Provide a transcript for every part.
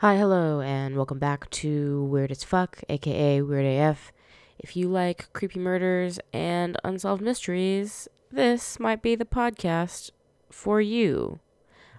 Hi, hello, and welcome back to Weird as Fuck, aka Weird AF. If you like creepy murders and unsolved mysteries, this might be the podcast for you.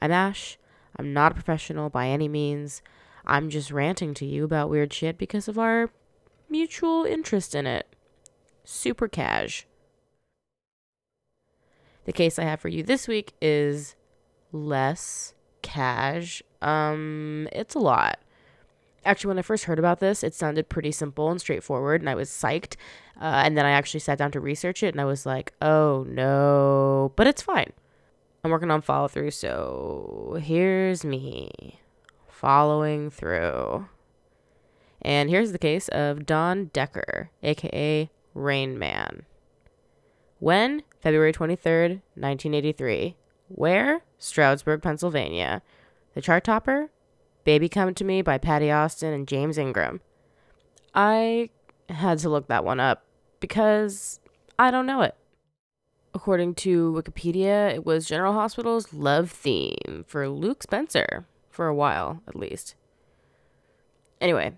I'm Ash. I'm not a professional by any means. I'm just ranting to you about weird shit because of our mutual interest in it. Super cash. The case I have for you this week is less cash. Um, it's a lot. Actually, when I first heard about this, it sounded pretty simple and straightforward, and I was psyched. Uh, and then I actually sat down to research it, and I was like, oh no, but it's fine. I'm working on follow through, so here's me following through. And here's the case of Don Decker, aka Rain Man. When? February 23rd, 1983. Where? Stroudsburg, Pennsylvania. The chart topper? Baby Come to Me by Patti Austin and James Ingram. I had to look that one up because I don't know it. According to Wikipedia, it was General Hospital's love theme for Luke Spencer, for a while at least. Anyway,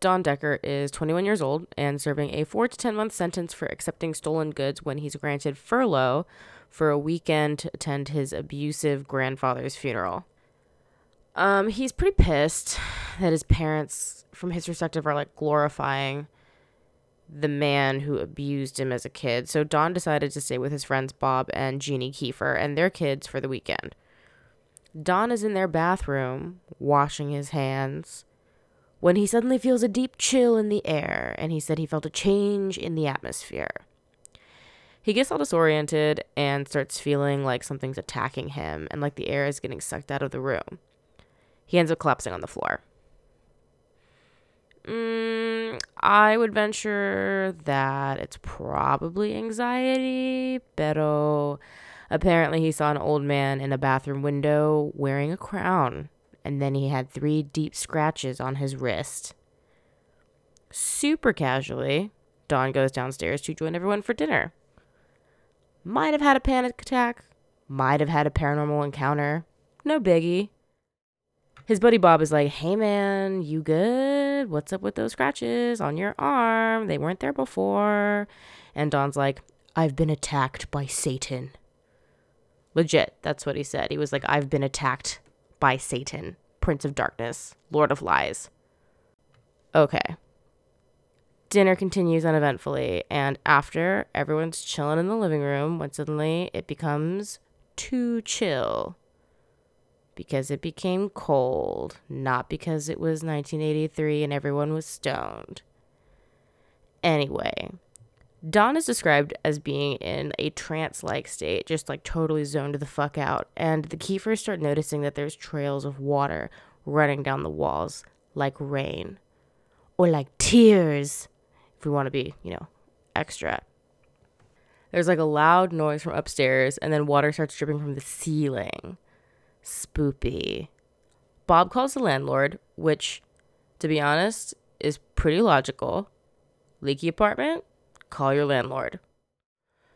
Don Decker is 21 years old and serving a 4 to 10 month sentence for accepting stolen goods when he's granted furlough for a weekend to attend his abusive grandfather's funeral. Um, he's pretty pissed that his parents, from his perspective, are like glorifying the man who abused him as a kid. So Don decided to stay with his friends Bob and Jeannie Kiefer and their kids for the weekend. Don is in their bathroom, washing his hands, when he suddenly feels a deep chill in the air, and he said he felt a change in the atmosphere. He gets all disoriented and starts feeling like something's attacking him and like the air is getting sucked out of the room. He ends up collapsing on the floor. Mm, I would venture that it's probably anxiety, pero apparently he saw an old man in a bathroom window wearing a crown, and then he had three deep scratches on his wrist. Super casually, Don goes downstairs to join everyone for dinner. Might have had a panic attack, might have had a paranormal encounter. No biggie. His buddy Bob is like, hey man, you good? What's up with those scratches on your arm? They weren't there before. And Don's like, I've been attacked by Satan. Legit, that's what he said. He was like, I've been attacked by Satan, Prince of Darkness, Lord of Lies. Okay. Dinner continues uneventfully, and after everyone's chilling in the living room, when suddenly it becomes too chill because it became cold, not because it was 1983 and everyone was stoned. Anyway, Don is described as being in a trance like state, just like totally zoned the fuck out. And the Kiefers start noticing that there's trails of water running down the walls like rain or like tears, if we want to be, you know, extra. There's like a loud noise from upstairs, and then water starts dripping from the ceiling spoopy. Bob calls the landlord, which, to be honest, is pretty logical. Leaky apartment? Call your landlord.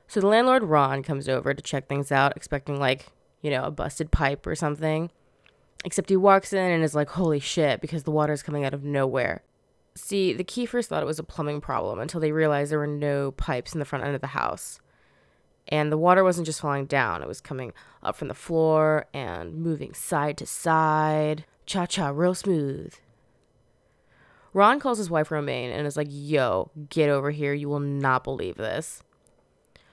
So the landlord, Ron, comes over to check things out, expecting, like, you know, a busted pipe or something. Except he walks in and is like, holy shit, because the water is coming out of nowhere. See, the Kiefers thought it was a plumbing problem until they realized there were no pipes in the front end of the house. And the water wasn't just falling down, it was coming up from the floor and moving side to side. Cha cha, real smooth. Ron calls his wife Romaine and is like, yo, get over here. You will not believe this.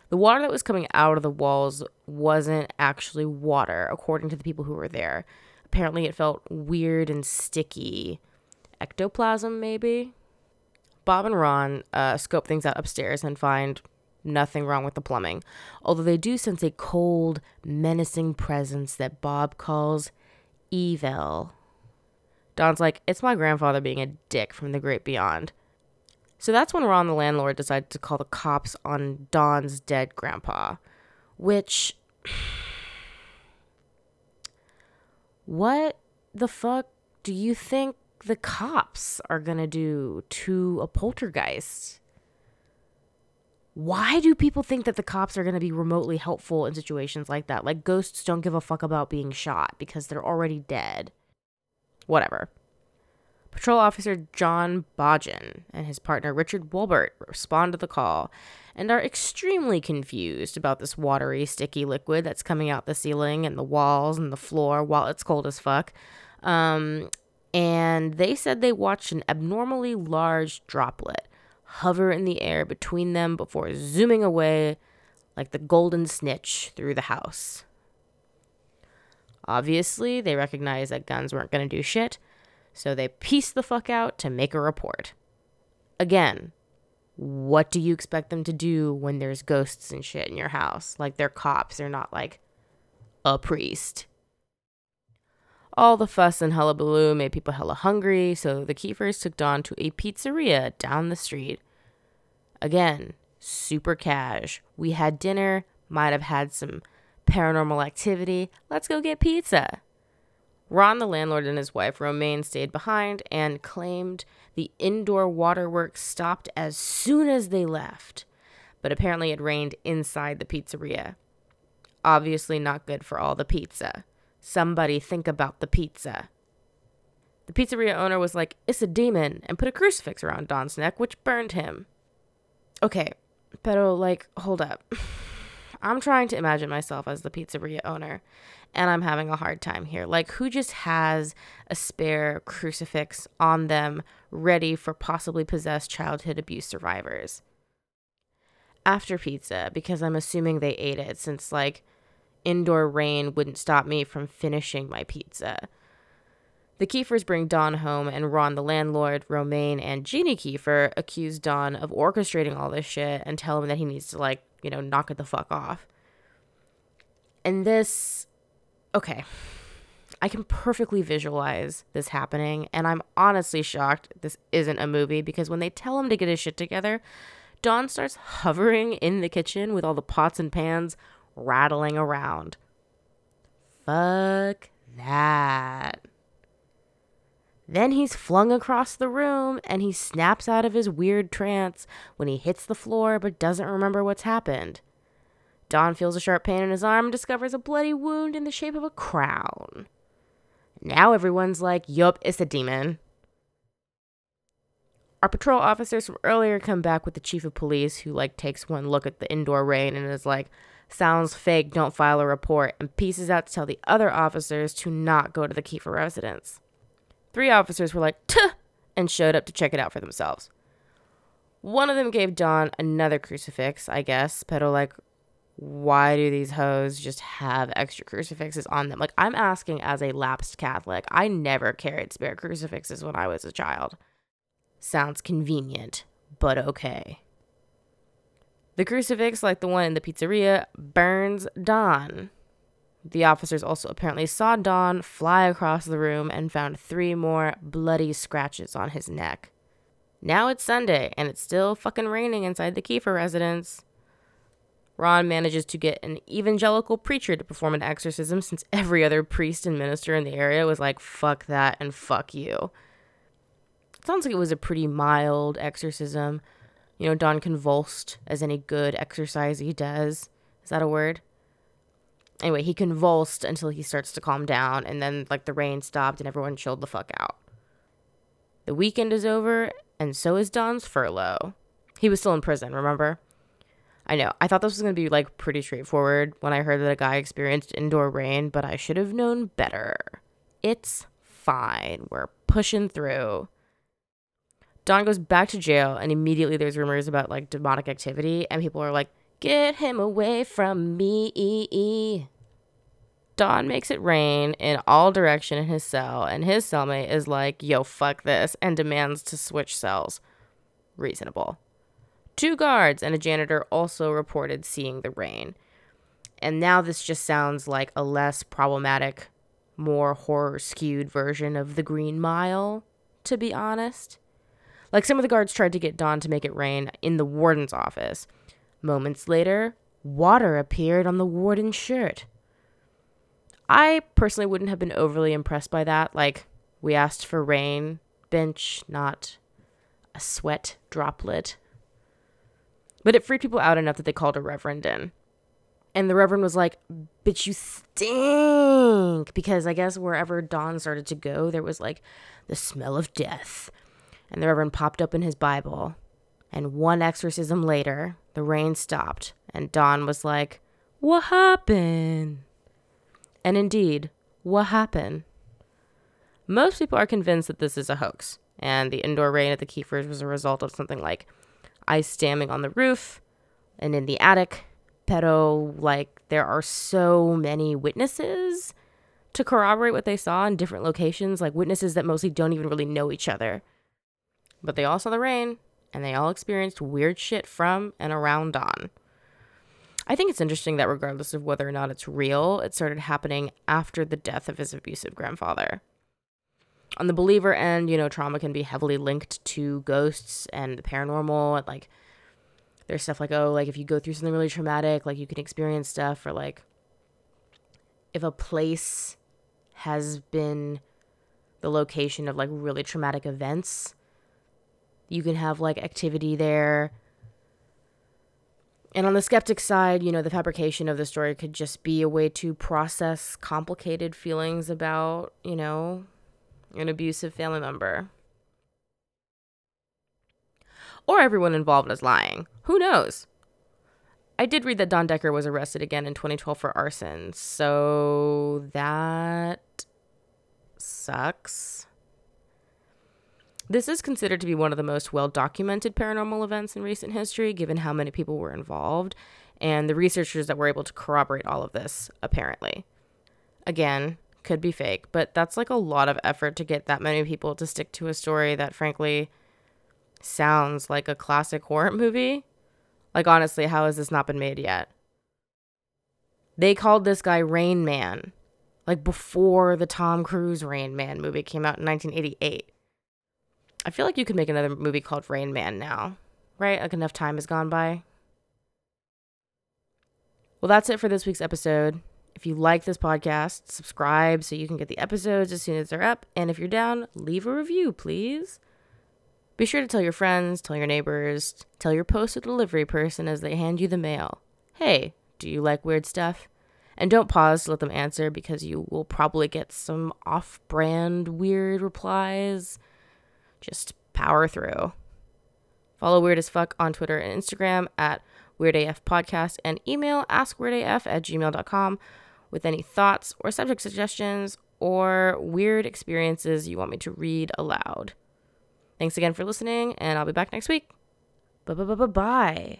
The water that was coming out of the walls wasn't actually water, according to the people who were there. Apparently, it felt weird and sticky. Ectoplasm, maybe? Bob and Ron uh, scope things out upstairs and find nothing wrong with the plumbing, although they do sense a cold, menacing presence that Bob calls evil. Don's like, it's my grandfather being a dick from the great beyond. So that's when Ron, the landlord, decided to call the cops on Don's dead grandpa, which. what the fuck do you think the cops are gonna do to a poltergeist? why do people think that the cops are to be remotely helpful in situations like that? Like ghosts don't give a fuck about being shot because they're already dead. Whatever. Patrol Officer John Bodgen and his partner Richard Wolbert respond to the call and are extremely confused about this watery, sticky liquid that's coming out the ceiling and the walls and the floor while it's cold as fuck. Um, and they said they watched an abnormally large droplet hover in the air between them before zooming away like the golden snitch through the house. Obviously, they recognized that guns weren't going to do shit, so they pieced the fuck out to make a report. Again, what do you expect them to do when there's ghosts and shit in your house? Like they're cops, they're not like a priest. All the fuss and hullabaloo made people hella hungry, so the Kiefers took Don to a pizzeria down the street. Again, super cash. We had dinner, might have had some paranormal activity. Let's go get pizza. Ron, the landlord, and his wife, Romaine, stayed behind and claimed the indoor waterworks stopped as soon as they left, but apparently it rained inside the pizzeria. Obviously, not good for all the pizza. Somebody think about the pizza. The pizzeria owner was like, It's a demon, and put a crucifix around Don's neck, which burned him. Okay, pero, oh, like, hold up. I'm trying to imagine myself as the pizzeria owner, and I'm having a hard time here. Like, who just has a spare crucifix on them ready for possibly possessed childhood abuse survivors? After pizza, because I'm assuming they ate it since, like, indoor rain wouldn't stop me from finishing my pizza. The Kiefers bring Don home, and Ron, the landlord, Romaine, and Jeannie Kiefer accuse Don of orchestrating all this shit and tell him that he needs to, like, you know, knock it the fuck off. And this, okay, I can perfectly visualize this happening, and I'm honestly shocked this isn't a movie because when they tell him to get his shit together, Don starts hovering in the kitchen with all the pots and pans rattling around. Fuck that. Then he's flung across the room and he snaps out of his weird trance when he hits the floor but doesn't remember what's happened. Don feels a sharp pain in his arm and discovers a bloody wound in the shape of a crown. Now everyone's like, yup, it's a demon. Our patrol officers from earlier come back with the chief of police who like takes one look at the indoor rain and is like, sounds fake, don't file a report, and pieces out to tell the other officers to not go to the Kiefer residence. Three officers were like, tuh, and showed up to check it out for themselves. One of them gave Don another crucifix, I guess, but like, why do these hoes just have extra crucifixes on them? Like, I'm asking as a lapsed Catholic. I never carried spare crucifixes when I was a child. Sounds convenient, but okay. The crucifix, like the one in the pizzeria, burns Don. The officers also apparently saw Don fly across the room and found three more bloody scratches on his neck. Now it's Sunday, and it's still fucking raining inside the Kiefer residence. Ron manages to get an evangelical preacher to perform an exorcism since every other priest and minister in the area was like, fuck that and fuck you. It sounds like it was a pretty mild exorcism. You know, Don convulsed as any good exercise he does. Is that a word? Anyway, he convulsed until he starts to calm down, and then, like, the rain stopped and everyone chilled the fuck out. The weekend is over, and so is Don's furlough. He was still in prison, remember? I know. I thought this was going to be, like, pretty straightforward when I heard that a guy experienced indoor rain, but I should have known better. It's fine. We're pushing through. Don goes back to jail, and immediately there's rumors about, like, demonic activity, and people are like, Get him away from me. Don makes it rain in all direction in his cell, and his cellmate is like, yo, fuck this, and demands to switch cells. Reasonable. Two guards and a janitor also reported seeing the rain. And now this just sounds like a less problematic, more horror skewed version of the Green Mile, to be honest. Like some of the guards tried to get Don to make it rain in the warden's office Moments later, water appeared on the warden's shirt. I personally wouldn't have been overly impressed by that. Like, we asked for rain, bench, not a sweat droplet. But it freaked people out enough that they called a reverend in. And the Reverend was like, Bitch, you stink. Because I guess wherever Don started to go, there was like the smell of death. And the Reverend popped up in his Bible. And one exorcism later, the rain stopped. And Don was like, What happened? And indeed, what happened? Most people are convinced that this is a hoax, and the indoor rain at the Kiefers was a result of something like ice damming on the roof and in the attic. Pero, like, there are so many witnesses to corroborate what they saw in different locations, like witnesses that mostly don't even really know each other. But they all saw the rain, and they all experienced weird shit from and around Don. I think it's interesting that regardless of whether or not it's real, it started happening after the death of his abusive grandfather. On the believer end, you know, trauma can be heavily linked to ghosts and the paranormal. And like, there's stuff like, oh, like if you go through something really traumatic, like you can experience stuff, or like if a place has been the location of like really traumatic events, you can have like activity there and on the skeptic side, you know, the fabrication of the story could just be a way to process complicated feelings about, you know, an abusive family member. Or everyone involved is lying. Who knows? I did read that Don Decker was arrested again in 2012 for arson, so that sucks. This is considered to be one of the most well documented paranormal events in recent history, given how many people were involved and the researchers that were able to corroborate all of this, apparently. Again, could be fake, but that's like a lot of effort to get that many people to stick to a story that, frankly, sounds like a classic horror movie. Like, honestly, how has this not been made yet? They called this guy Rain Man, like before the Tom Cruise Rain Man movie came out in 1988. I feel like you could make another movie called Rain Man now, right? Like enough time has gone by. Well, that's it for this week's episode. If you like this podcast, subscribe so you can get the episodes as soon as they're up. And if you're down, leave a review, please. Be sure to tell your friends, tell your neighbors, tell your postal delivery person as they hand you the mail. Hey, do you like weird stuff? And don't pause to let them answer because you will probably get some off brand weird replies just power through. Follow Weird as Fuck on Twitter and Instagram at WeirdAF Podcast and email askweirdaf at gmail.com with any thoughts or subject suggestions or weird experiences you want me to read aloud. Thanks again for listening, and I'll be back next week. Bye bye bye bye bye.